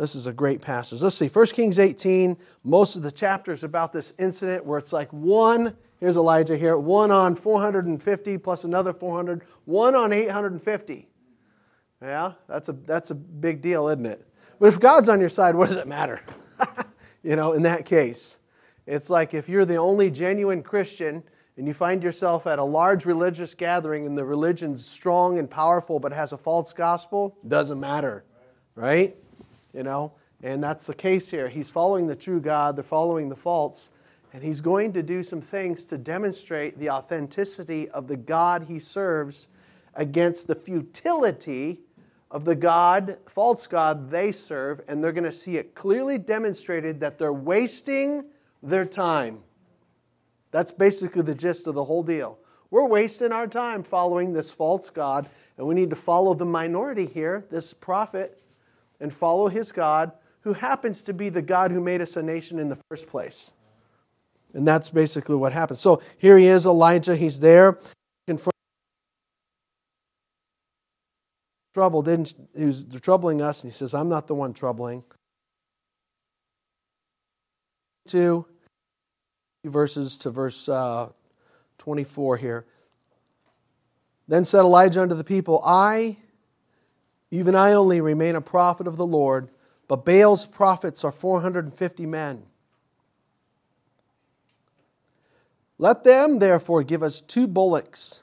This is a great passage. Let's see, 1 Kings 18, most of the chapters about this incident where it's like one, here's Elijah here, one on 450 plus another 400, one on 850. Yeah, that's a, that's a big deal, isn't it? But if God's on your side, what does it matter? you know, in that case. It's like if you're the only genuine Christian and you find yourself at a large religious gathering and the religion's strong and powerful but has a false gospel, doesn't matter, right? You know, and that's the case here. He's following the true God, they're following the false, and he's going to do some things to demonstrate the authenticity of the God he serves against the futility of the God, false God they serve, and they're going to see it clearly demonstrated that they're wasting their time. That's basically the gist of the whole deal. We're wasting our time following this false God, and we need to follow the minority here, this prophet, and follow his God, who happens to be the God who made us a nation in the first place. And that's basically what happens. So here he is, Elijah. He's there. Trouble didn't he was troubling us and he says i'm not the one troubling two verses to verse uh, 24 here then said elijah unto the people i even I only remain a prophet of the Lord, but Baal's prophets are 450 men. Let them therefore give us two bullocks.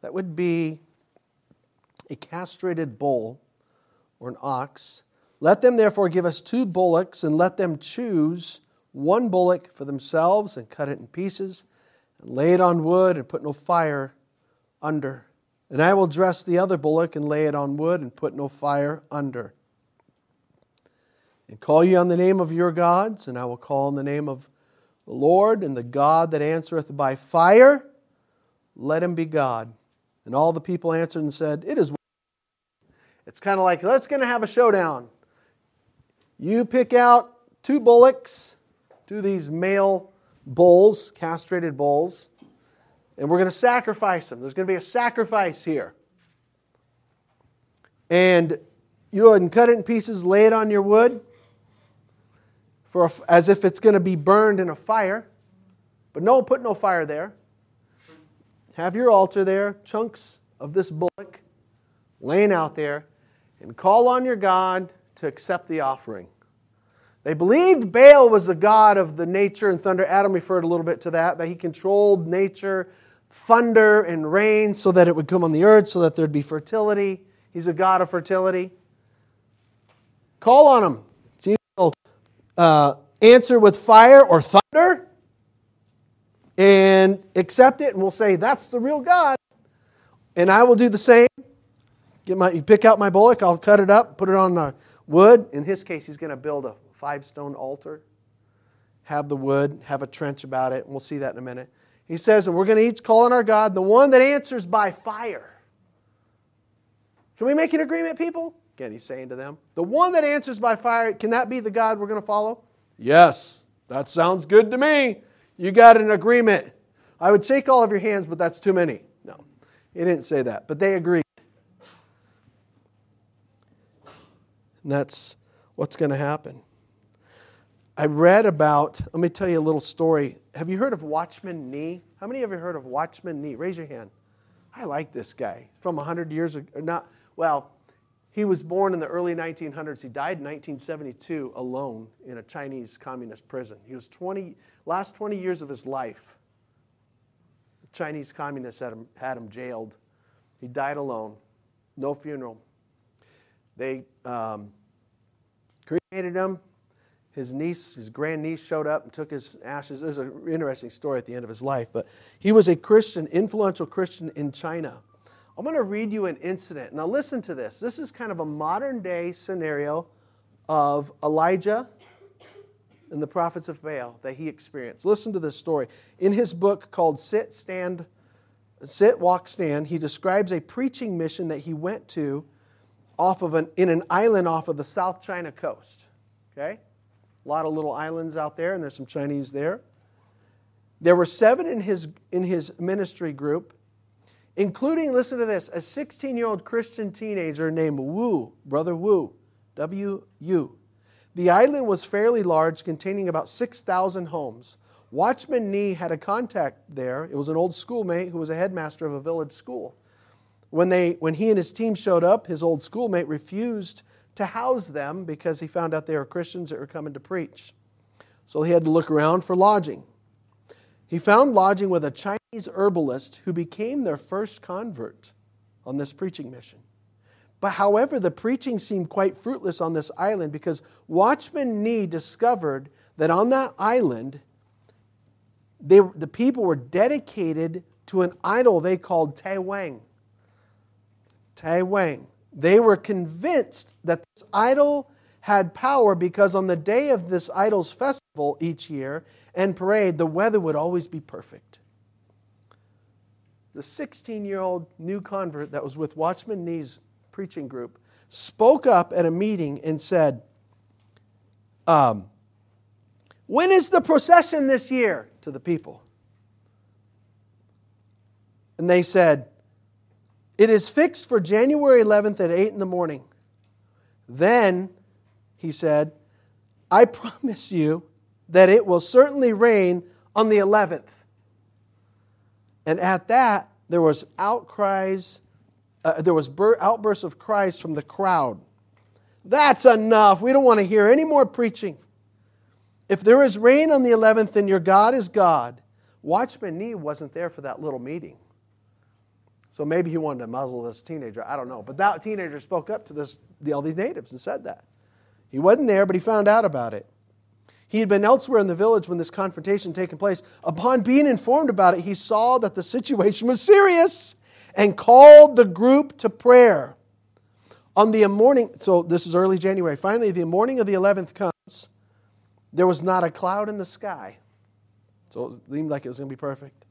That would be a castrated bull or an ox. Let them therefore give us two bullocks, and let them choose one bullock for themselves, and cut it in pieces, and lay it on wood, and put no fire under. And I will dress the other bullock and lay it on wood and put no fire under. And call ye on the name of your gods, and I will call on the name of the Lord, and the God that answereth by fire, let him be God. And all the people answered and said, It is. It's kind of like, let's going to have a showdown. You pick out two bullocks, two of these male bulls, castrated bulls, and we're going to sacrifice them. There's going to be a sacrifice here. And you go ahead and cut it in pieces, lay it on your wood for a, as if it's going to be burned in a fire. But no, put no fire there. Have your altar there, chunks of this bullock laying out there, and call on your God to accept the offering. They believed Baal was the God of the nature and thunder. Adam referred a little bit to that, that he controlled nature thunder and rain so that it would come on the earth, so that there'd be fertility. He's a God of fertility. Call on him. See, if he'll uh, answer with fire or thunder and accept it, and we'll say, That's the real God. And I will do the same. Get my, you pick out my bullock, I'll cut it up, put it on the wood. In his case, he's going to build a five stone altar, have the wood, have a trench about it, and we'll see that in a minute. He says, and we're going to each call on our God, the one that answers by fire. Can we make an agreement, people? Again, he's saying to them, the one that answers by fire, can that be the God we're going to follow? Yes, that sounds good to me. You got an agreement. I would shake all of your hands, but that's too many. No, he didn't say that, but they agreed. And that's what's going to happen. I read about, let me tell you a little story. Have you heard of Watchman Nee? How many of you heard of Watchman Nee? Raise your hand. I like this guy. From 100 years ago, not, well, he was born in the early 1900s. He died in 1972 alone in a Chinese communist prison. He was 20, last 20 years of his life. The Chinese communists had him, had him jailed. He died alone, no funeral. They um, cremated him, his niece, his grandniece, showed up and took his ashes. There's an interesting story at the end of his life, but he was a Christian, influential Christian in China. I'm going to read you an incident. Now, listen to this. This is kind of a modern day scenario of Elijah and the prophets of Baal that he experienced. Listen to this story. In his book called Sit, Stand, Sit, Walk, Stand, he describes a preaching mission that he went to off of an, in an island off of the South China coast. Okay? A lot of little islands out there, and there's some Chinese there. There were seven in his, in his ministry group, including, listen to this, a 16 year old Christian teenager named Wu, Brother Wu, W U. The island was fairly large, containing about 6,000 homes. Watchman Nee had a contact there. It was an old schoolmate who was a headmaster of a village school. When, they, when he and his team showed up, his old schoolmate refused to house them because he found out they were Christians that were coming to preach. So he had to look around for lodging. He found lodging with a Chinese herbalist who became their first convert on this preaching mission. But however, the preaching seemed quite fruitless on this island because Watchman Nee discovered that on that island, they, the people were dedicated to an idol they called Tai Wang. Tai Wang. They were convinced that this idol had power because on the day of this idol's festival each year and parade, the weather would always be perfect. The 16 year old new convert that was with Watchman Nee's preaching group, spoke up at a meeting and said, um, When is the procession this year? to the people. And they said, It is fixed for January 11th at 8 in the morning. Then, he said, I promise you that it will certainly rain on the 11th. And at that, there was outcries uh, there was outbursts of cries from the crowd. That's enough. We don't want to hear any more preaching. If there is rain on the 11th, then your God is God. Watchman Nee wasn't there for that little meeting. So maybe he wanted to muzzle this teenager. I don't know. But that teenager spoke up to this, all these natives and said that. He wasn't there, but he found out about it. He had been elsewhere in the village when this confrontation had taken place. Upon being informed about it, he saw that the situation was serious and called the group to prayer. On the morning, so this is early January. Finally, the morning of the 11th comes. There was not a cloud in the sky. So it seemed like it was going to be perfect.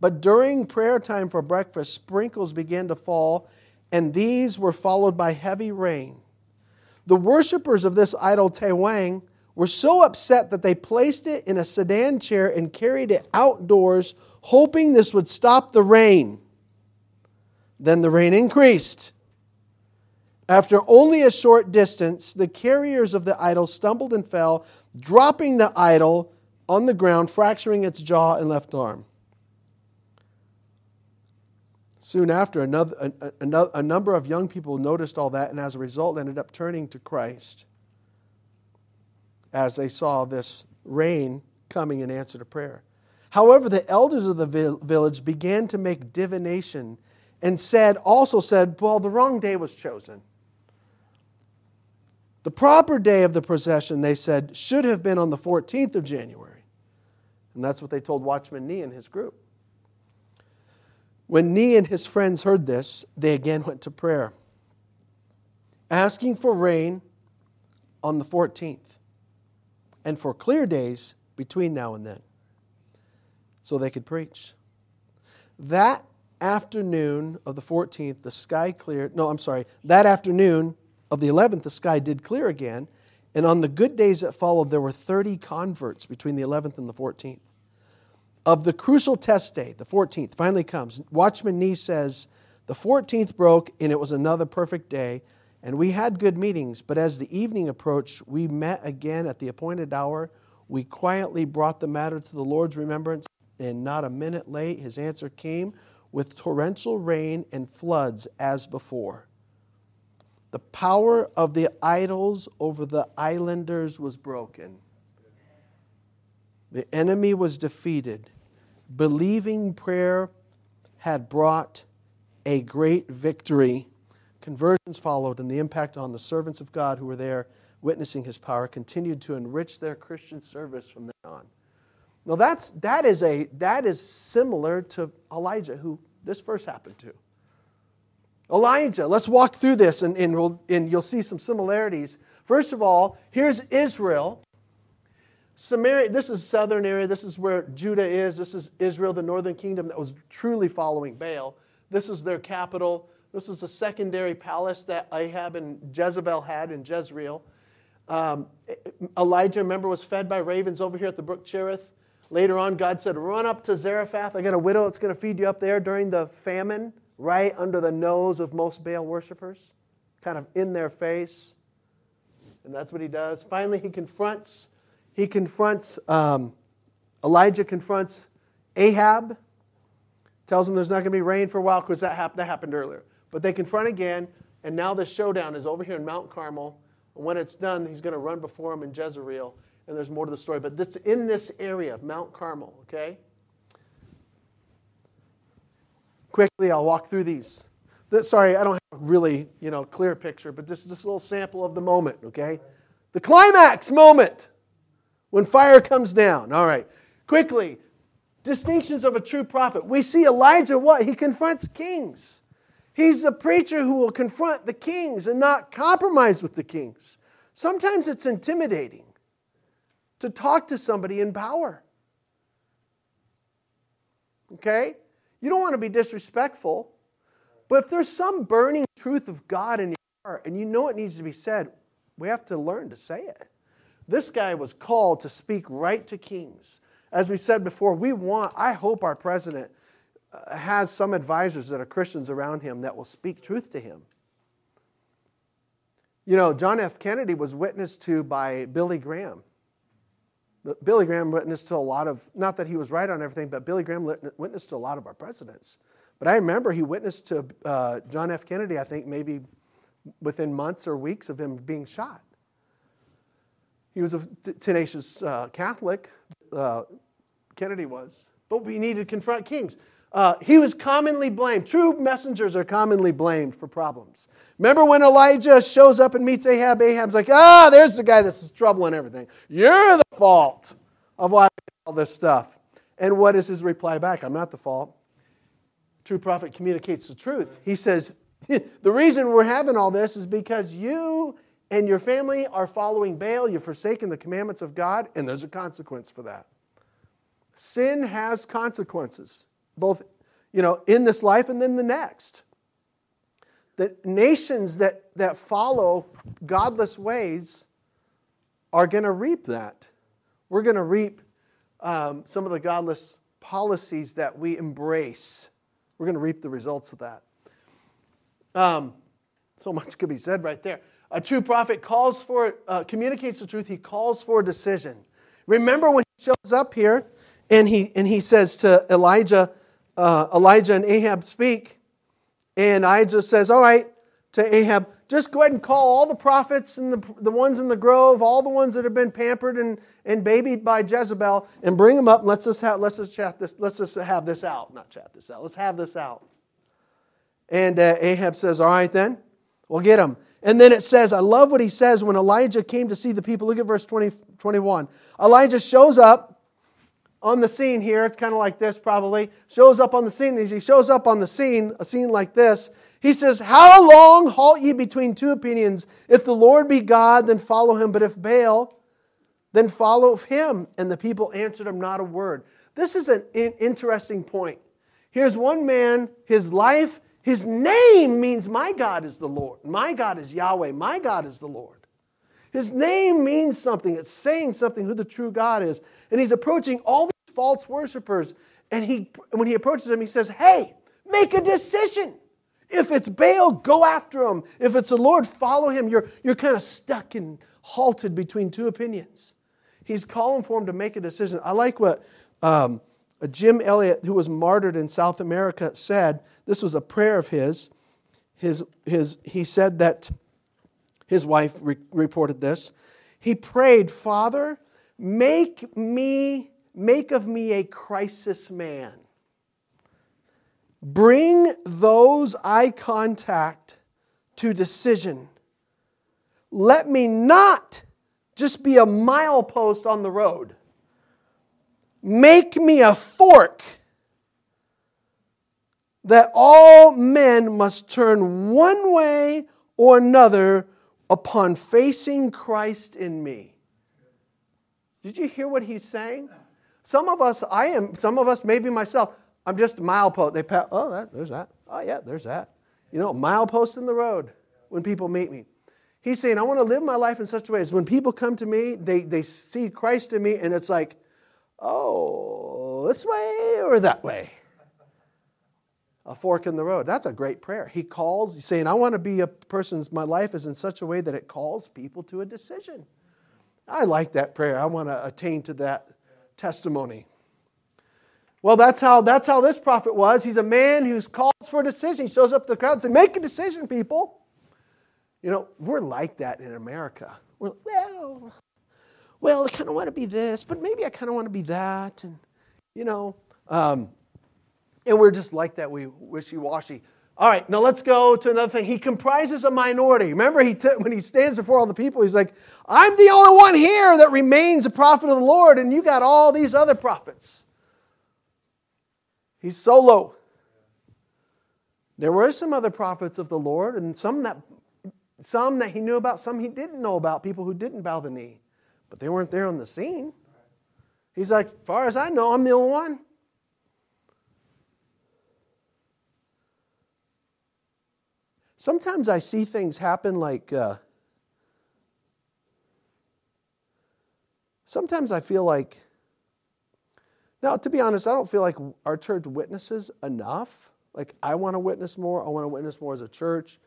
But during prayer time for breakfast, sprinkles began to fall, and these were followed by heavy rain. The worshippers of this idol, Tai Wang, were so upset that they placed it in a sedan chair and carried it outdoors, hoping this would stop the rain. Then the rain increased. After only a short distance, the carriers of the idol stumbled and fell, dropping the idol on the ground, fracturing its jaw and left arm. Soon after, another, a, a, number of young people noticed all that and as a result ended up turning to Christ as they saw this rain coming in answer to prayer. However, the elders of the village began to make divination and said, also said, well, the wrong day was chosen. The proper day of the procession, they said, should have been on the 14th of January. And that's what they told Watchman Nee and his group. When Nee and his friends heard this, they again went to prayer, asking for rain on the 14th and for clear days between now and then so they could preach. That afternoon of the 14th, the sky cleared. No, I'm sorry. That afternoon of the 11th, the sky did clear again. And on the good days that followed, there were 30 converts between the 11th and the 14th. Of the crucial test day, the 14th, finally comes. Watchman Nee says, The 14th broke, and it was another perfect day. And we had good meetings, but as the evening approached, we met again at the appointed hour. We quietly brought the matter to the Lord's remembrance, and not a minute late, his answer came with torrential rain and floods as before. The power of the idols over the islanders was broken. The enemy was defeated. Believing prayer had brought a great victory. Conversions followed, and the impact on the servants of God who were there witnessing his power continued to enrich their Christian service from then on. Now that's that is a that is similar to Elijah, who this verse happened to. Elijah, let's walk through this and, and, we'll, and you'll see some similarities. First of all, here's Israel. Samaria, this is southern area. This is where Judah is. This is Israel, the northern kingdom that was truly following Baal. This is their capital. This is a secondary palace that Ahab and Jezebel had in Jezreel. Um, Elijah, remember, was fed by ravens over here at the brook Cherith. Later on, God said, Run up to Zarephath. I got a widow that's going to feed you up there during the famine, right under the nose of most Baal worshippers, kind of in their face. And that's what he does. Finally, he confronts, he confronts, um, Elijah confronts Ahab, tells him there's not going to be rain for a while because that, that happened earlier. But they confront again, and now the showdown is over here in Mount Carmel. And when it's done, he's going to run before him in Jezreel. And there's more to the story. But this in this area of Mount Carmel, okay? Quickly, I'll walk through these. Sorry, I don't have a really you know, clear picture, but this is just a little sample of the moment, okay? The climax moment when fire comes down. All right. Quickly, distinctions of a true prophet. We see Elijah what? He confronts kings. He's a preacher who will confront the kings and not compromise with the kings. Sometimes it's intimidating to talk to somebody in power. Okay? You don't want to be disrespectful, but if there's some burning truth of God in your heart and you know it needs to be said, we have to learn to say it. This guy was called to speak right to kings. As we said before, we want, I hope our president uh, has some advisors that are Christians around him that will speak truth to him. You know, John F. Kennedy was witnessed to by Billy Graham. Billy Graham witnessed to a lot of, not that he was right on everything, but Billy Graham witnessed to a lot of our presidents. But I remember he witnessed to uh, John F. Kennedy, I think maybe within months or weeks of him being shot. He was a tenacious uh, Catholic, uh, Kennedy was, but we needed to confront kings. Uh, he was commonly blamed. True messengers are commonly blamed for problems. Remember when Elijah shows up and meets Ahab? Ahab's like, ah, there's the guy that's trouble and everything. You're the fault of why all this stuff. And what is his reply back? I'm not the fault. True prophet communicates the truth. He says, the reason we're having all this is because you and your family are following Baal, you've forsaken the commandments of God, and there's a consequence for that. Sin has consequences both you know, in this life and then the next. The nations that, that follow godless ways are going to reap that. We're going to reap um, some of the godless policies that we embrace. We're going to reap the results of that. Um, so much could be said right there. A true prophet calls for, uh, communicates the truth. He calls for a decision. Remember when he shows up here and he, and he says to Elijah, uh, Elijah and Ahab speak, and Elijah says, All right, to Ahab, just go ahead and call all the prophets and the, the ones in the grove, all the ones that have been pampered and, and babied by Jezebel, and bring them up and let's just have, let's just chat this, let's just have this out. Not chat this out, let's have this out. And uh, Ahab says, All right then, we'll get them. And then it says, I love what he says when Elijah came to see the people. Look at verse 20, 21. Elijah shows up on the scene here. It's kind of like this, probably. Shows up on the scene. As he shows up on the scene, a scene like this, he says, How long halt ye between two opinions? If the Lord be God, then follow him. But if Baal, then follow him. And the people answered him not a word. This is an interesting point. Here's one man, his life, his name means my God is the Lord. My God is Yahweh. My God is the Lord. His name means something. It's saying something who the true God is. And he's approaching all these false worshippers. And he, when he approaches them, he says, Hey, make a decision. If it's Baal, go after him. If it's the Lord, follow him. You're, you're kind of stuck and halted between two opinions. He's calling for him to make a decision. I like what um, Jim Elliot, who was martyred in South America, said. This was a prayer of his. His, his, he said that his wife re- reported this. He prayed, Father, make me Make of me a crisis man. Bring those I contact to decision. Let me not just be a milepost on the road. Make me a fork that all men must turn one way or another upon facing Christ in me. Did you hear what he's saying? Some of us, I am, some of us, maybe myself, I'm just a milepost. They pat, oh, that, there's that. Oh, yeah, there's that. You know, milepost in the road when people meet me. He's saying, I want to live my life in such a way as when people come to me, they, they see Christ in me, and it's like, oh, this way or that way? A fork in the road. That's a great prayer. He calls, saying, I want to be a person's, my life is in such a way that it calls people to a decision. I like that prayer. I want to attain to that testimony. Well, that's how, that's how this prophet was. He's a man who calls for a decision. He shows up to the crowd and says, Make a decision, people. You know, we're like that in America. We're, well, well, I kind of want to be this, but maybe I kind of want to be that. And, you know, um, and we're just like that, we wishy-washy. All right, now let's go to another thing. He comprises a minority. Remember, he t- when he stands before all the people, he's like, I'm the only one here that remains a prophet of the Lord, and you got all these other prophets. He's solo. There were some other prophets of the Lord, and some that, some that he knew about, some he didn't know about, people who didn't bow the knee, but they weren't there on the scene. He's like, as far as I know, I'm the only one. Sometimes I see things happen like, uh, sometimes I feel like, now to be honest, I don't feel like our church witnesses enough. Like, I want to witness more. I want to witness more as a church,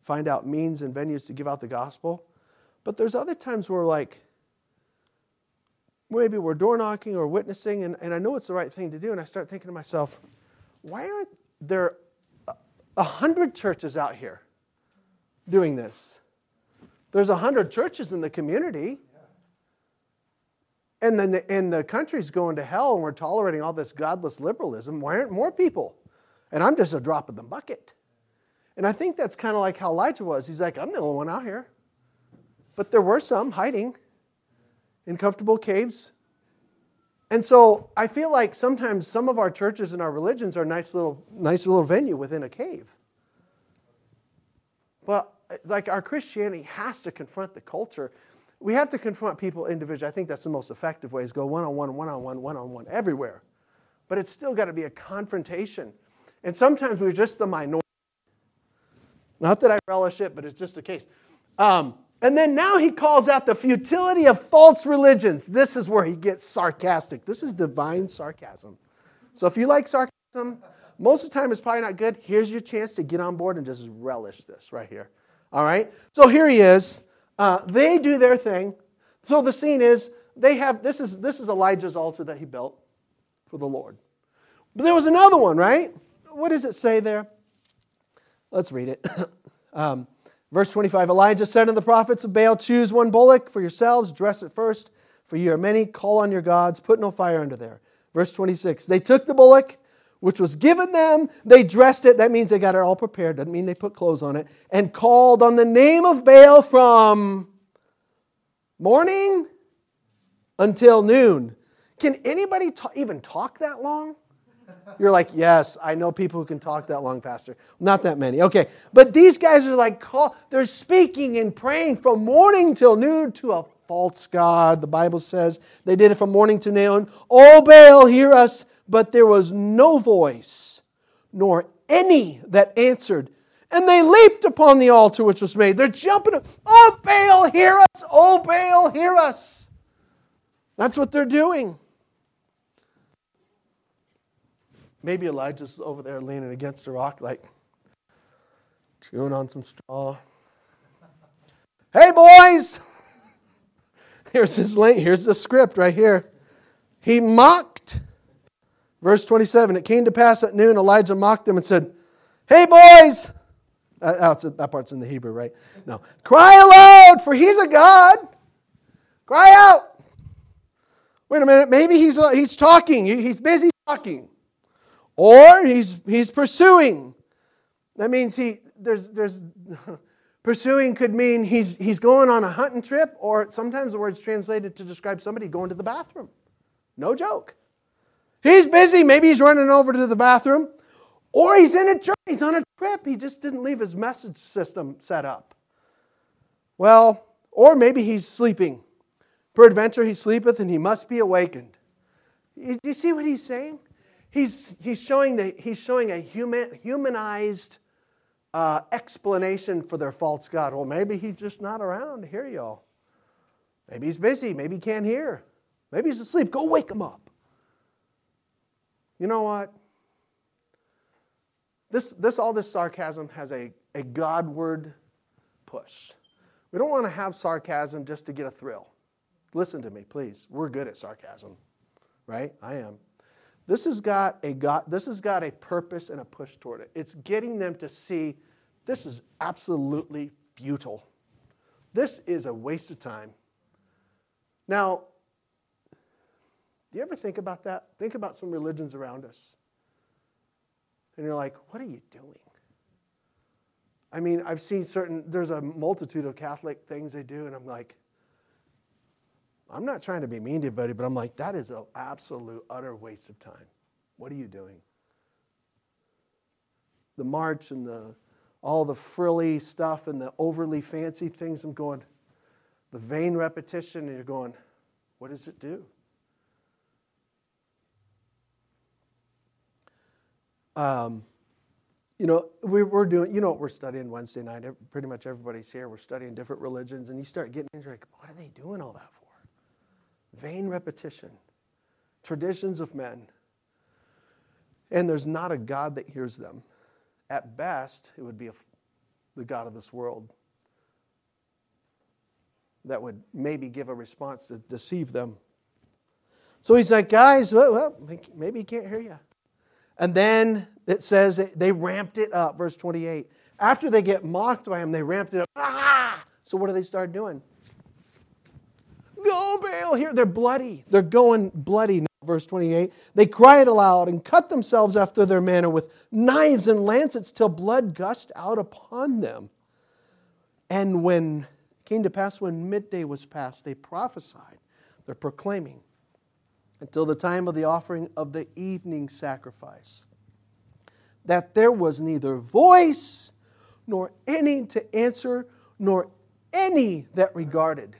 find out means and venues to give out the gospel. But there's other times where, like, maybe we're door knocking or witnessing, and, and I know it's the right thing to do, and I start thinking to myself, why aren't there a hundred churches out here doing this. There's a hundred churches in the community. And then the, and the country's going to hell and we're tolerating all this godless liberalism. Why aren't more people? And I'm just a drop in the bucket. And I think that's kind of like how Elijah was. He's like, I'm the only one out here. But there were some hiding in comfortable caves. And so I feel like sometimes some of our churches and our religions are nice little, nice little venue within a cave. But like our Christianity has to confront the culture. We have to confront people individually. I think that's the most effective way is go one on one, one on one, one on one, everywhere. But it's still got to be a confrontation. And sometimes we're just the minority. Not that I relish it, but it's just a case. Um, and then now he calls out the futility of false religions. This is where he gets sarcastic. This is divine sarcasm. So if you like sarcasm, most of the time it's probably not good. Here's your chance to get on board and just relish this right here. All right? So here he is. Uh, they do their thing. So the scene is they have this is this is Elijah's altar that he built for the Lord. But there was another one, right? What does it say there? Let's read it. um, verse 25 Elijah said to the prophets of Baal, Choose one bullock for yourselves, dress it first, for you are many, call on your gods, put no fire under there. Verse 26 They took the bullock which was given them. They dressed it. That means they got it all prepared. Doesn't mean they put clothes on it. And called on the name of Baal from morning until noon. Can anybody ta- even talk that long? You're like, yes, I know people who can talk that long, Pastor. Not that many. Okay. But these guys are like, call, they're speaking and praying from morning till noon to a false God. The Bible says they did it from morning to noon. Oh, Baal, hear us but there was no voice, nor any that answered. And they leaped upon the altar which was made. They're jumping. Oh, Baal, hear us! Oh, Baal, hear us! That's what they're doing. Maybe Elijah's over there leaning against a rock, like chewing on some straw. Hey, boys! Here's his link. Here's the script right here. He mocked Verse 27 It came to pass at noon, Elijah mocked them and said, Hey, boys! Uh, oh, that part's in the Hebrew, right? No. Cry aloud, for he's a God. Cry out. Wait a minute, maybe he's, uh, he's talking, he's busy talking. Or he's, he's pursuing. That means he, there's, there's, pursuing could mean he's, he's going on a hunting trip, or sometimes the word's translated to describe somebody going to the bathroom. No joke. He's busy. Maybe he's running over to the bathroom. Or he's in a. He's on a trip. He just didn't leave his message system set up. Well, or maybe he's sleeping. Peradventure he sleepeth and he must be awakened. You see what he's saying? He's, he's, showing, the, he's showing a human, humanized uh, explanation for their false God. Well, maybe he's just not around to hear y'all. Maybe he's busy. Maybe he can't hear. Maybe he's asleep. Go wake him up. You know what? this, this, all this sarcasm has a, a Godward push. We don't want to have sarcasm just to get a thrill. Listen to me, please. We're good at sarcasm, right? I am. This has got a God, this has got a purpose and a push toward it. It's getting them to see this is absolutely futile. This is a waste of time. Now, do you ever think about that? Think about some religions around us. And you're like, what are you doing? I mean, I've seen certain, there's a multitude of Catholic things they do, and I'm like, I'm not trying to be mean to anybody, but I'm like, that is an absolute, utter waste of time. What are you doing? The march and the all the frilly stuff and the overly fancy things. I'm going, the vain repetition, and you're going, what does it do? Um, you know, we, are doing, you know what we're studying Wednesday night. Pretty much everybody's here. We're studying different religions, and you start getting into like, what are they doing all that for? Vain repetition, traditions of men. And there's not a God that hears them. At best, it would be a, the God of this world that would maybe give a response to deceive them. So he's like, guys, well, well maybe he can't hear you. And then it says they ramped it up, verse 28. After they get mocked by him, they ramped it up. Ah! So what do they start doing? Go, Baal! Here, they're bloody. They're going bloody. Verse 28 They cried aloud and cut themselves after their manner with knives and lancets till blood gushed out upon them. And when came to pass when midday was past, they prophesied. They're proclaiming until the time of the offering of the evening sacrifice that there was neither voice nor any to answer, nor any that regarded.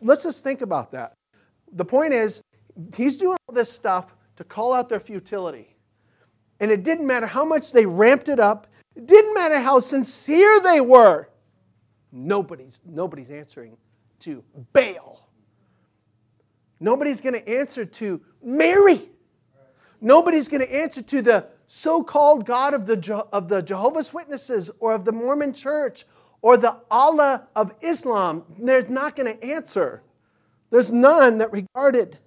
Let's just think about that. The point is, he's doing all this stuff to call out their futility. And it didn't matter how much they ramped it up, it didn't matter how sincere they were. Nobody's, nobody's answering to Baal. Nobody's going to answer to Mary. Nobody's going to answer to the so called God of the, of the Jehovah's Witnesses or of the Mormon Church or the Allah of Islam. They're not going to answer. There's none that regarded.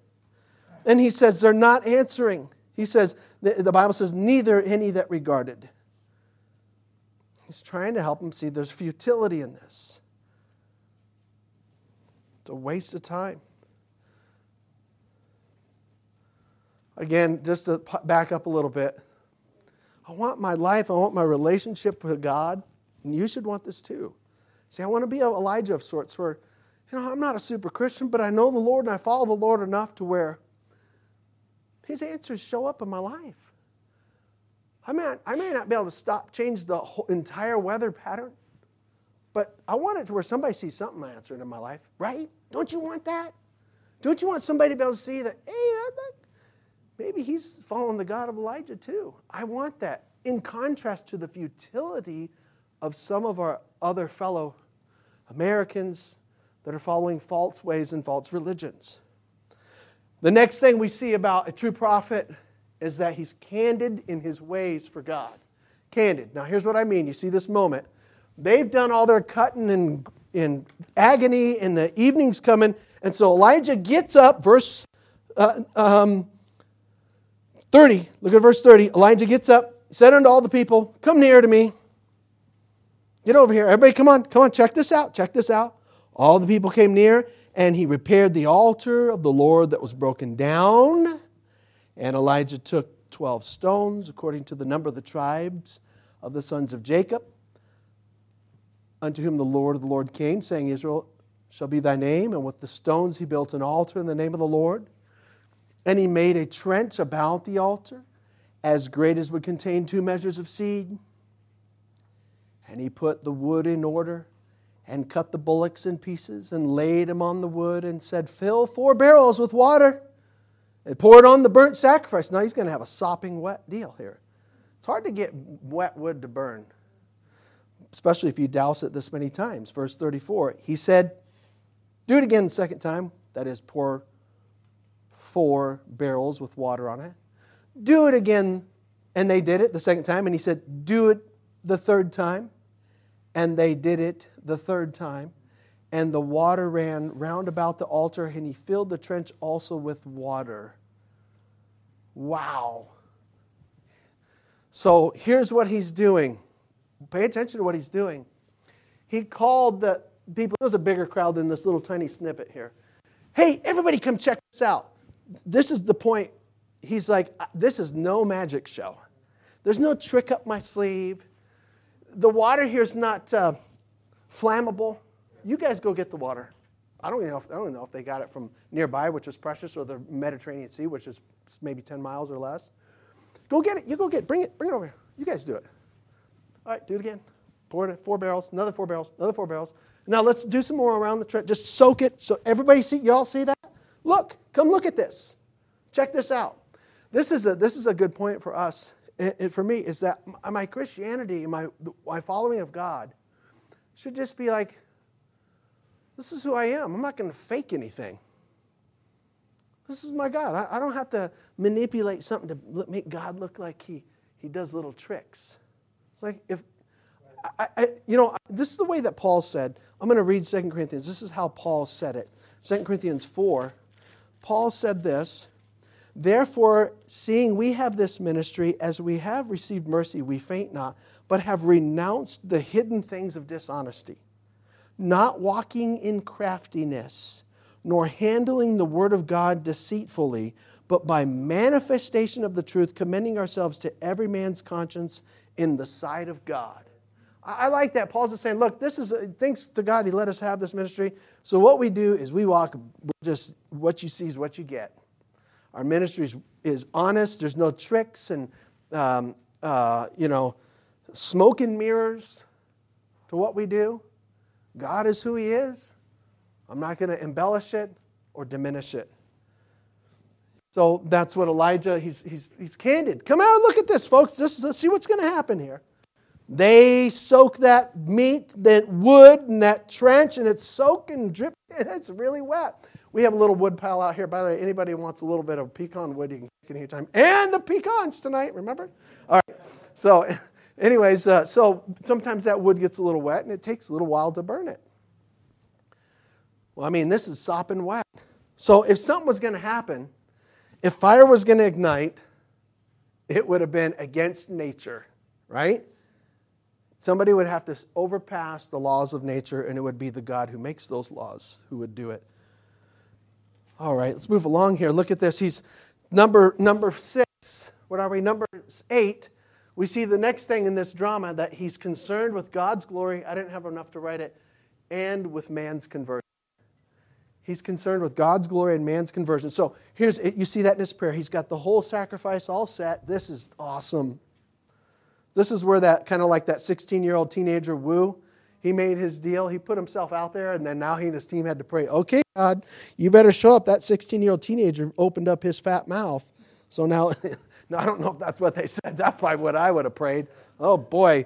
And he says they're not answering. He says, the Bible says, neither any that regarded. He's trying to help them see there's futility in this. It's a waste of time. Again, just to back up a little bit, I want my life, I want my relationship with God, you should want this too. See, I want to be Elijah of sorts where, you know, I'm not a super Christian, but I know the Lord and I follow the Lord enough to where his answers show up in my life. I may, I may not be able to stop, change the entire weather pattern, but I want it to where somebody sees something answered in my life, right? Don't you want that? Don't you want somebody to be able to see that, hey, maybe he's following the God of Elijah too? I want that. In contrast to the futility of some of our other fellow Americans that are following false ways and false religions. The next thing we see about a true prophet is that he's candid in his ways for God. Candid. Now, here's what I mean. You see this moment. They've done all their cutting and in agony, and the evening's coming. And so Elijah gets up, verse uh, um, 30. Look at verse 30. Elijah gets up, said unto all the people, Come near to me. Get over here. Everybody, come on, come on, check this out. Check this out. All the people came near, and he repaired the altar of the Lord that was broken down. And Elijah took 12 stones, according to the number of the tribes of the sons of Jacob, unto whom the Lord of the Lord came, saying, Israel shall be thy name. And with the stones he built an altar in the name of the Lord. And he made a trench about the altar, as great as would contain two measures of seed. And he put the wood in order and cut the bullocks in pieces and laid them on the wood and said, Fill four barrels with water and pour it on the burnt sacrifice. Now he's going to have a sopping wet deal here. It's hard to get wet wood to burn, especially if you douse it this many times. Verse 34 He said, Do it again the second time. That is, pour four barrels with water on it. Do it again And they did it the second time, and he said, Do it the third time. And they did it the third time. And the water ran round about the altar, and he filled the trench also with water. Wow. So here's what he's doing. Pay attention to what he's doing. He called the people, there was a bigger crowd than this little tiny snippet here. Hey, everybody come check this out. This is the point. He's like, this is no magic show. There's no trick up my sleeve. The water here is not uh, flammable. You guys go get the water. I don't, even know if, I don't know if they got it from nearby, which is precious, or the Mediterranean Sea, which is maybe 10 miles or less. Go get it. You go get it. Bring it. Bring it over here. You guys do it. All right, do it again. Pour it four barrels, another four barrels, another four barrels. Now let's do some more around the trench. Just soak it so everybody see. Y'all see that? Look, come look at this. Check this out. This is a this is a good point for us. And for me is that my Christianity, my my following of God, should just be like, this is who I am. I'm not going to fake anything. This is my God. I, I don't have to manipulate something to make God look like he, he does little tricks. It's like if, I, I, you know, this is the way that Paul said. I'm going to read 2 Corinthians. This is how Paul said it. 2 Corinthians 4. Paul said this Therefore, seeing we have this ministry, as we have received mercy, we faint not, but have renounced the hidden things of dishonesty, not walking in craftiness nor handling the word of God deceitfully, but by manifestation of the truth, commending ourselves to every man's conscience in the sight of God. I, like that. Paul's just saying, look, this is, thanks to God, He let us have this ministry. So what we do is we walk, just what you see is what you get. Our ministry is, honest. There's no tricks and, um, uh, you know, smoke and mirrors to what we do. God is who He is. I'm not going to embellish it or diminish it. So that's what Elijah, he's, he's, he's candid. Come out and look at this, folks. Just, let's see what's going to happen here. They soak that meat, that wood, and that trench, and it's soaking, dripping. It's really wet. We have a little wood pile out here. By the way, anybody wants a little bit of pecan wood, you can pick anytime. And the pecans tonight, remember? All right. So, anyways, uh, so sometimes that wood gets a little wet, and it takes a little while to burn it. Well, I mean, this is sopping wet. So if something was going to happen, if fire was going to ignite, it would have been against nature, right? Somebody would have to overpass the laws of nature, and it would be the God who makes those laws who would do it. All right, let's move along here. Look at this. He's number number six. What are we? Number eight. We see the next thing in this drama that he's concerned with God's glory. I didn't have enough to write it, and with man's conversion. He's concerned with God's glory and man's conversion. So here's you see that in his prayer. He's got the whole sacrifice all set. This is awesome. This is where that kind of like that 16 year old teenager Wu. He made his deal. He put himself out there, and then now he and his team had to pray. Okay, God, you better show up. That 16 year old teenager opened up his fat mouth. So now, I don't know if that's what they said. That's probably what I would have prayed. Oh boy,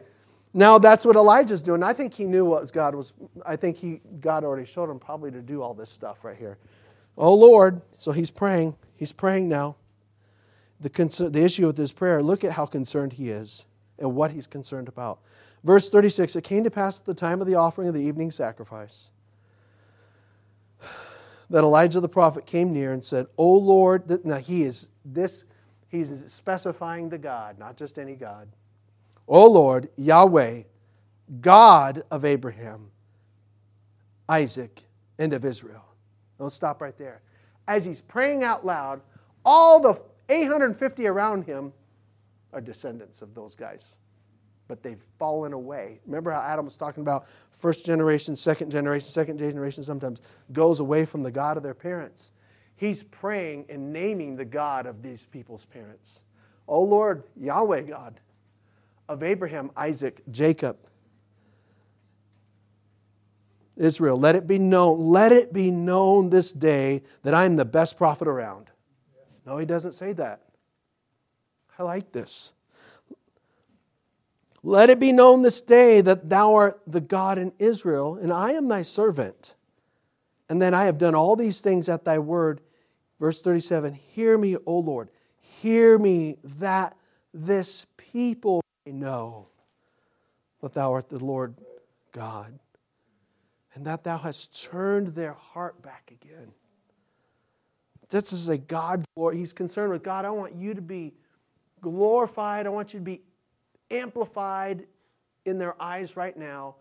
now that's what Elijah's doing. I think he knew what God was. I think he God already showed him probably to do all this stuff right here. Oh Lord, so he's praying. He's praying now. The, concern, the issue with his prayer, look at how concerned he is and what he's concerned about. Verse 36 It came to pass at the time of the offering of the evening sacrifice that Elijah the prophet came near and said, O Lord, now he is this, he's specifying the God, not just any God. O Lord, Yahweh, God of Abraham, Isaac, and of Israel. Don't stop right there. As he's praying out loud, all the 850 around him are descendants of those guys, but they've fallen away. Remember how Adam was talking about first generation, second generation, second generation sometimes goes away from the God of their parents. He's praying and naming the God of these people's parents. Oh Lord, Yahweh God, of Abraham, Isaac, Jacob, Israel. Let it be known, let it be known this day that I'm the best prophet around. No, he doesn't say that. I like this. Let it be known this day that thou art the God in Israel, and I am thy servant. And then I have done all these things at thy word. Verse 37 Hear me, O Lord. Hear me that this people may know that thou art the Lord God, and that thou hast turned their heart back again. This is a God glory. He's concerned with God. I want you to be glorified. I want you to be amplified in their eyes right now.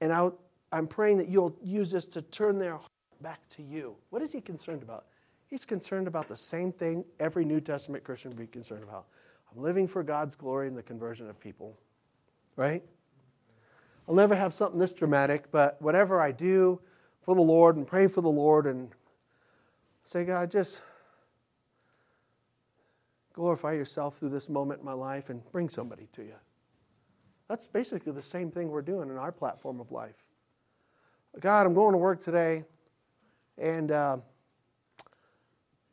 And I, I'm praying that you'll use this to turn their heart back to you. What is he concerned about? He's concerned about the same thing every New Testament Christian would be concerned about. I'm living for God's glory and the conversion of people. Right? I'll never have something this dramatic, but whatever I do for the Lord and pray for the Lord and say, God, just glorify yourself through this moment in my life and bring somebody to you. That's basically the same thing we're doing in our platform of life. God, I'm going to work today, and uh,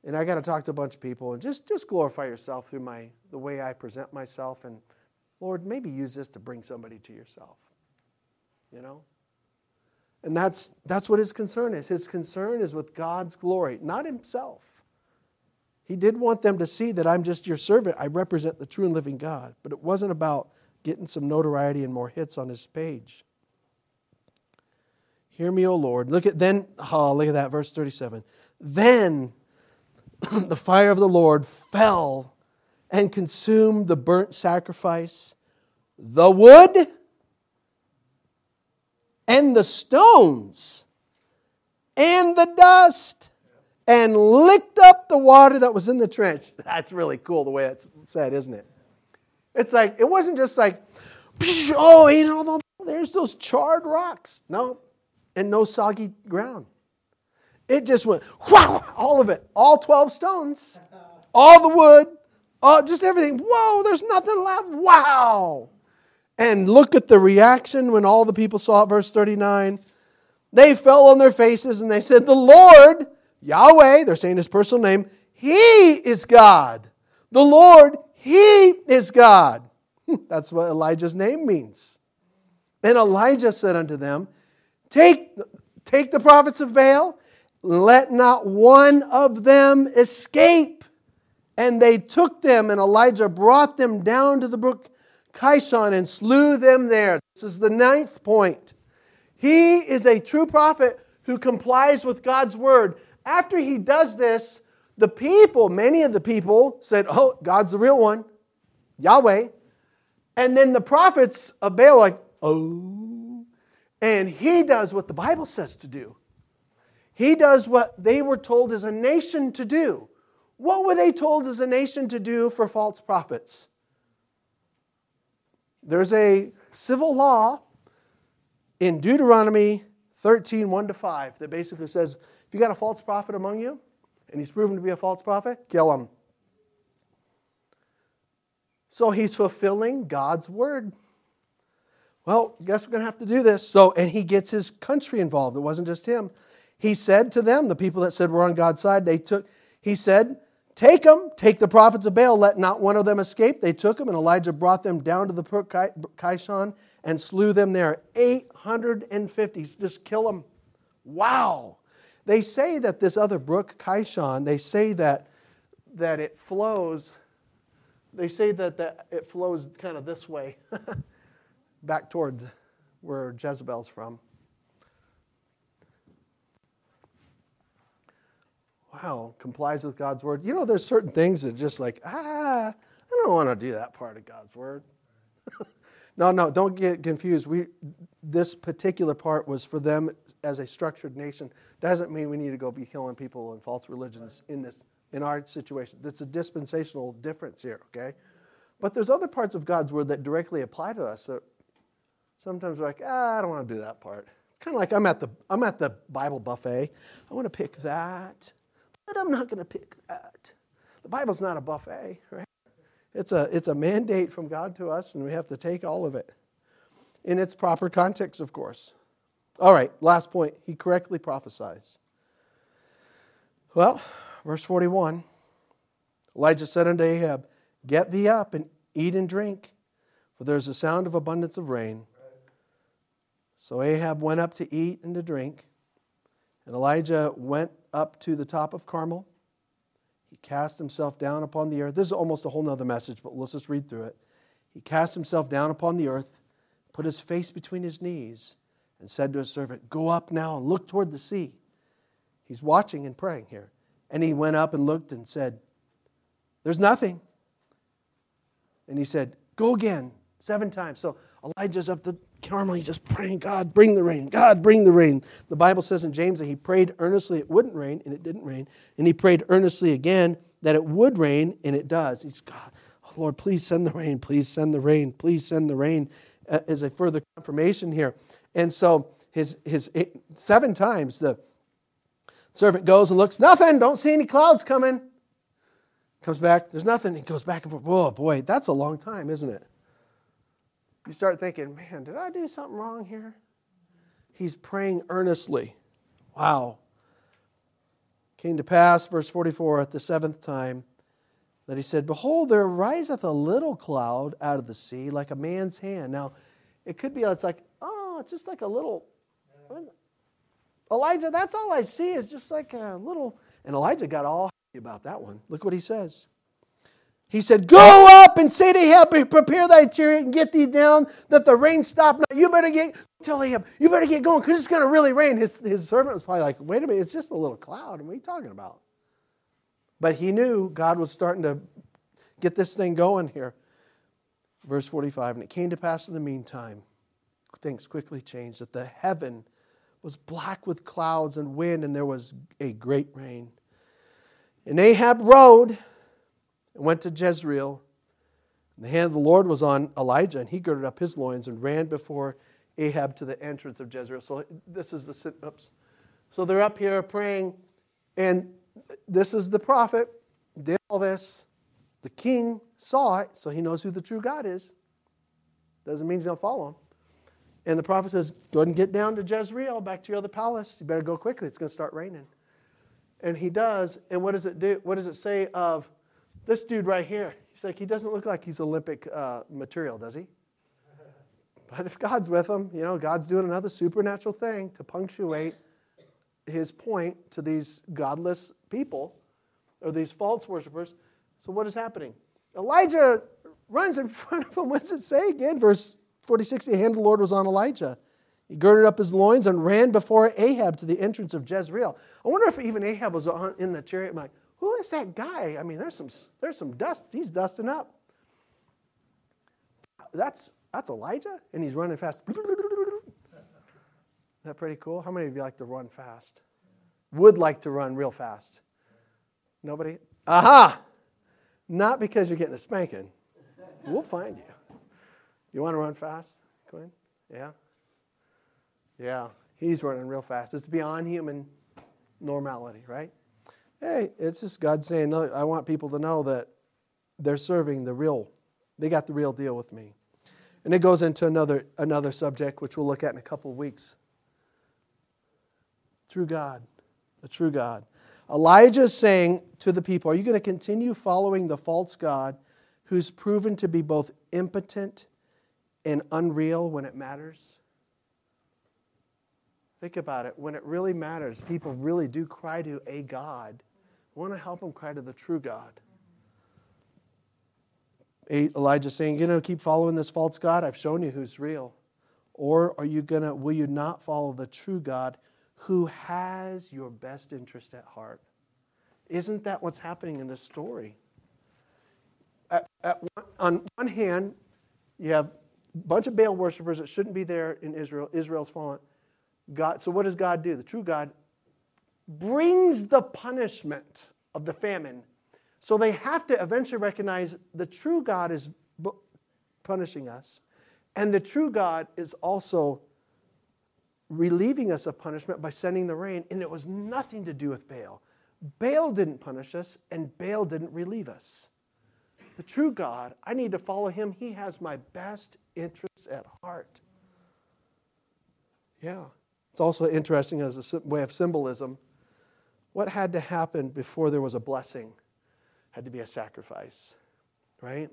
and I got to talk to a bunch of people, and just just glorify yourself through my the way I present myself, and Lord, maybe use this to bring somebody to yourself. You know. And that's, that's what his concern is. His concern is with God's glory, not himself. He did want them to see that I'm just your servant. I represent the true and living God. But it wasn't about getting some notoriety and more hits on his page. Hear me, O Lord. Look at then, oh, look at that, verse 37. Then the fire of the Lord fell and consumed the burnt sacrifice, the wood, and the stones and the dust and licked up the water that was in the trench. That's really cool the way it's said, isn't it? It's like, it wasn't just like, oh, you know, there's those charred rocks. No, and no soggy ground. It just went, wow, all of it, all 12 stones, all the wood, all, just everything. Whoa, there's nothing left. Wow. And look at the reaction when all the people saw it, verse 39. They fell on their faces and they said, The Lord, Yahweh, they're saying his personal name, He is God. The Lord, He is God. Hmm, that's what Elijah's name means. And Elijah said unto them, Take, take the prophets of Baal, let not one of them escape. And they took them, and Elijah brought them down to the brook Kishon and slew them there. This is the ninth point. He is a true prophet who complies with God's word. After he does this, the people, many of the people, said, Oh, God's the real one, Yahweh. And then the prophets of Baal, like, Oh. And he does what the Bible says to do. He does what they were told as a nation to do. What were they told as a nation to do for false prophets? There's a civil law in Deuteronomy 13, 1 to 5, that basically says if you got a false prophet among you, and he's proven to be a false prophet, kill him. So he's fulfilling God's word. Well, guess we're going to have to do this. So, and he gets his country involved. It wasn't just him. He said to them, the people that said we're on God's side, they took, he said, Take them, take the prophets of Baal, let not one of them escape. They took them, and Elijah brought them down to the brook Kishon and slew them there. 850, just kill them. Wow. They say that this other brook, Kishon, they say that, that it flows, they say that, that it flows kind of this way, back towards where Jezebel's from. wow, complies with God's word. You know, there's certain things that just like, ah, I don't want to do that part of God's word. no, no, don't get confused. We, this particular part was for them as a structured nation. Doesn't mean we need to go be killing people in false religions in this in our situation. That's a dispensational difference here, okay? But there's other parts of God's word that directly apply to us that sometimes we're like, ah, I don't want to do that part. Kind of like I'm at the I'm at the Bible buffet. I want to pick that. But I'm not going to pick that. The Bible's not a buffet, right? It's a, it's a mandate from God to us, and we have to take all of it in its proper context, of course. All right, last point. He correctly prophesies. Well, verse 41 Elijah said unto Ahab, Get thee up and eat and drink, for there is a sound of abundance of rain. So Ahab went up to eat and to drink. And Elijah went up to the top of Carmel He cast himself down upon the earth. This is almost a whole nother message, but let's just read through it. He cast himself down upon the earth, put his face between his knees, and said to his servant, Go up now and look toward the sea. He's watching and praying here. And he went up and looked and said, There's nothing. And he said, Go again, seven times. So Elijah's up the Carmel, he's just praying, God, bring the rain. God, bring the rain. The Bible says in James that he prayed earnestly it wouldn't rain, and it didn't rain. And he prayed earnestly again that it would rain, and it does. He's, God, oh Lord, please send the rain. Please send the rain. Please send the rain uh, as a further confirmation here. And so his, his eight, seven times the servant goes and looks, nothing, don't see any clouds coming. Comes back, there's nothing. He goes back and forth. Oh boy, that's a long time, isn't it? You start thinking, man, did I do something wrong here? He's praying earnestly. Wow. Came to pass, verse 44, at the seventh time, that he said, Behold, there riseth a little cloud out of the sea like a man's hand. Now, it could be, it's like, oh, it's just like a little. Elijah, that's all I see is just like a little. And Elijah got all happy about that one. Look what he says. He said, Go up and say to Ahab, prepare thy chariot and get thee down, that the rain stop not. You better get, tell Ahab, you better get going because it's going to really rain. His, his servant was probably like, Wait a minute, it's just a little cloud. What are you talking about? But he knew God was starting to get this thing going here. Verse 45 And it came to pass in the meantime, things quickly changed, that the heaven was black with clouds and wind, and there was a great rain. And Ahab rode and went to Jezreel. And the hand of the Lord was on Elijah, and he girded up his loins and ran before Ahab to the entrance of Jezreel. So this is the oops. So they're up here praying, and this is the prophet did all this. The king saw it, so he knows who the true God is. Doesn't mean he's going to follow him. And the prophet says, Go ahead and get down to Jezreel, back to your other palace. You better go quickly. It's going to start raining. And he does. And what does it do? What does it say of this dude right here, he's like, he doesn't look like he's Olympic uh, material, does he? But if God's with him, you know, God's doing another supernatural thing to punctuate his point to these godless people or these false worshippers. So what is happening? Elijah runs in front of him. What does it say again? Verse 46 The hand of the Lord was on Elijah. He girded up his loins and ran before Ahab to the entrance of Jezreel. I wonder if even Ahab was in the chariot. like, who is that guy? I mean, there's some, there's some dust. He's dusting up. That's, that's Elijah, and he's running fast. Is that pretty cool? How many of you like to run fast? Would like to run real fast? Nobody? Aha! Not because you're getting a spanking. We'll find you. You want to run fast, Quinn? Yeah? Yeah, he's running real fast. It's beyond human normality, right? Hey, it's just God saying, no, I want people to know that they're serving the real, they got the real deal with me. And it goes into another, another subject, which we'll look at in a couple of weeks. True God, the true God. Elijah is saying to the people, Are you going to continue following the false God who's proven to be both impotent and unreal when it matters? Think about it. When it really matters, people really do cry to a God want to help them cry to the true God. Elijah saying, you know, keep following this false God. I've shown you who's real. Or are you gonna, will you not follow the true God who has your best interest at heart? Isn't that what's happening in this story? At, at one, on one hand, you have a bunch of Baal worshippers that shouldn't be there in Israel. Israel's fallen. God, so what does God do? The true God brings the punishment of the famine. So they have to eventually recognize the true God is punishing us, and the true God is also relieving us of punishment by sending the rain, and it was nothing to do with Baal. Baal didn't punish us, and Baal didn't relieve us. The true God, I need to follow him. He has my best interests at heart. Yeah. It's also interesting as a way of symbolism what had to happen before there was a blessing? Had to be a sacrifice, right?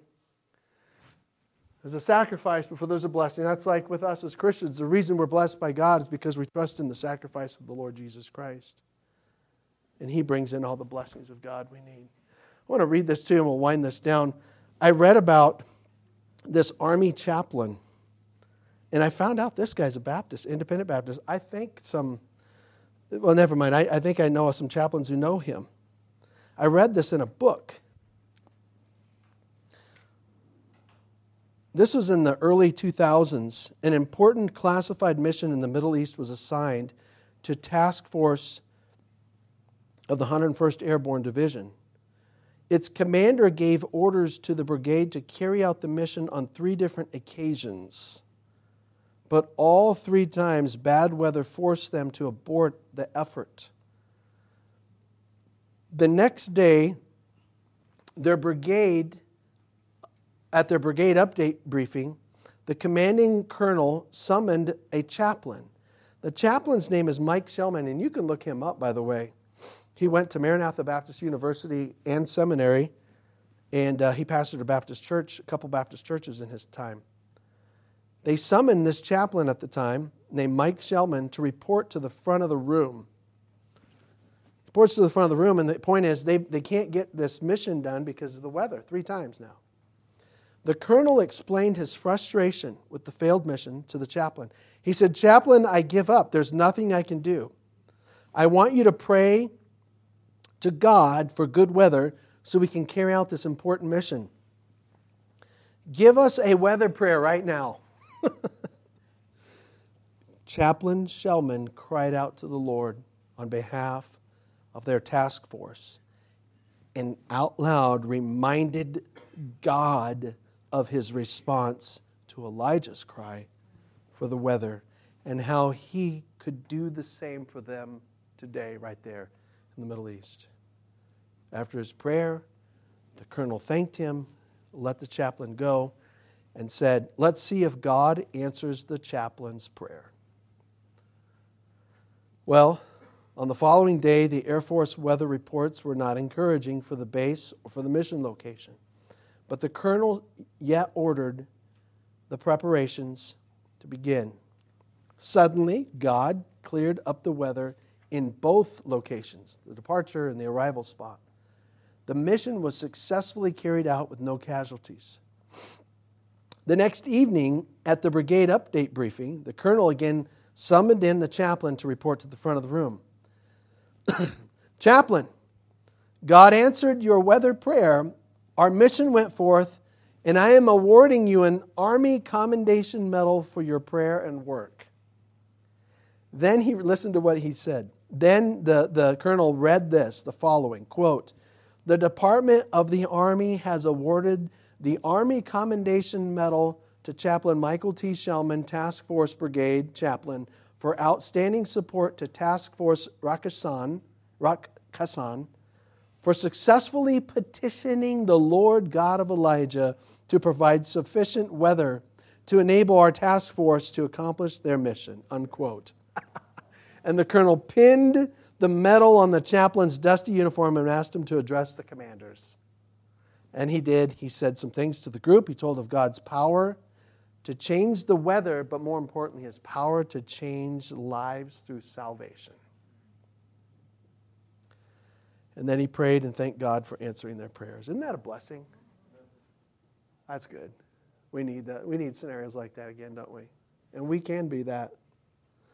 There's a sacrifice before there's a blessing. That's like with us as Christians. The reason we're blessed by God is because we trust in the sacrifice of the Lord Jesus Christ. And He brings in all the blessings of God we need. I want to read this to you and we'll wind this down. I read about this army chaplain, and I found out this guy's a Baptist, independent Baptist. I think some, well, never mind. I, I think I know some chaplains who know him. I read this in a book. This was in the early 2000s. An important classified mission in the Middle East was assigned to Task Force of the 101st Airborne Division. Its commander gave orders to the brigade to carry out the mission on three different occasions. But all three times, bad weather forced them to abort the effort. The next day, their brigade, at their brigade update briefing, the commanding colonel summoned a chaplain. The chaplain's name is Mike Shellman, and you can look him up, by the way. He went to Maranatha Baptist University and seminary, and uh, he pastored a Baptist church, a couple Baptist churches in his time. They summoned this chaplain at the time, named Mike Shellman, to report to the front of the room. He reports to the front of the room, and the point is they, they can't get this mission done because of the weather, three times now. The colonel explained his frustration with the failed mission to the chaplain. He said, Chaplain, I give up. There's nothing I can do. I want you to pray to God for good weather so we can carry out this important mission. Give us a weather prayer right now. Chaplain Shellman cried out to the Lord on behalf of their task force and out loud reminded God of his response to Elijah's cry for the weather and how he could do the same for them today, right there in the Middle East. After his prayer, the colonel thanked him, let the chaplain go, and said, Let's see if God answers the chaplain's prayer. Well, on the following day, the Air Force weather reports were not encouraging for the base or for the mission location. But the colonel yet ordered the preparations to begin. Suddenly, God cleared up the weather in both locations, the departure and the arrival spot. The mission was successfully carried out with no casualties. The next evening, at the brigade update briefing, the colonel again summoned in the chaplain to report to the front of the room. chaplain, God answered your weather prayer. Our mission went forth, and I am awarding you an Army Commendation Medal for your prayer and work. Then he listened to what he said. Then the, the colonel read this, the following quote, the Department of the Army has awarded the Army Commendation Medal to Chaplain Michael T. Shellman, Task Force Brigade Chaplain, for outstanding support to Task Force Rakkasan, Rakkasan for successfully petitioning the Lord God of Elijah to provide sufficient weather to enable our task force to accomplish their mission. Unquote. and the colonel pinned the medal on the chaplain's dusty uniform and asked him to address the commanders. And he did. He said some things to the group. He told of God's power to change the weather, but more importantly, his power to change lives through salvation. And then he prayed and thanked God for answering their prayers. Isn't that a blessing? That's good. We need that. We need scenarios like that again, don't we? And we can be that.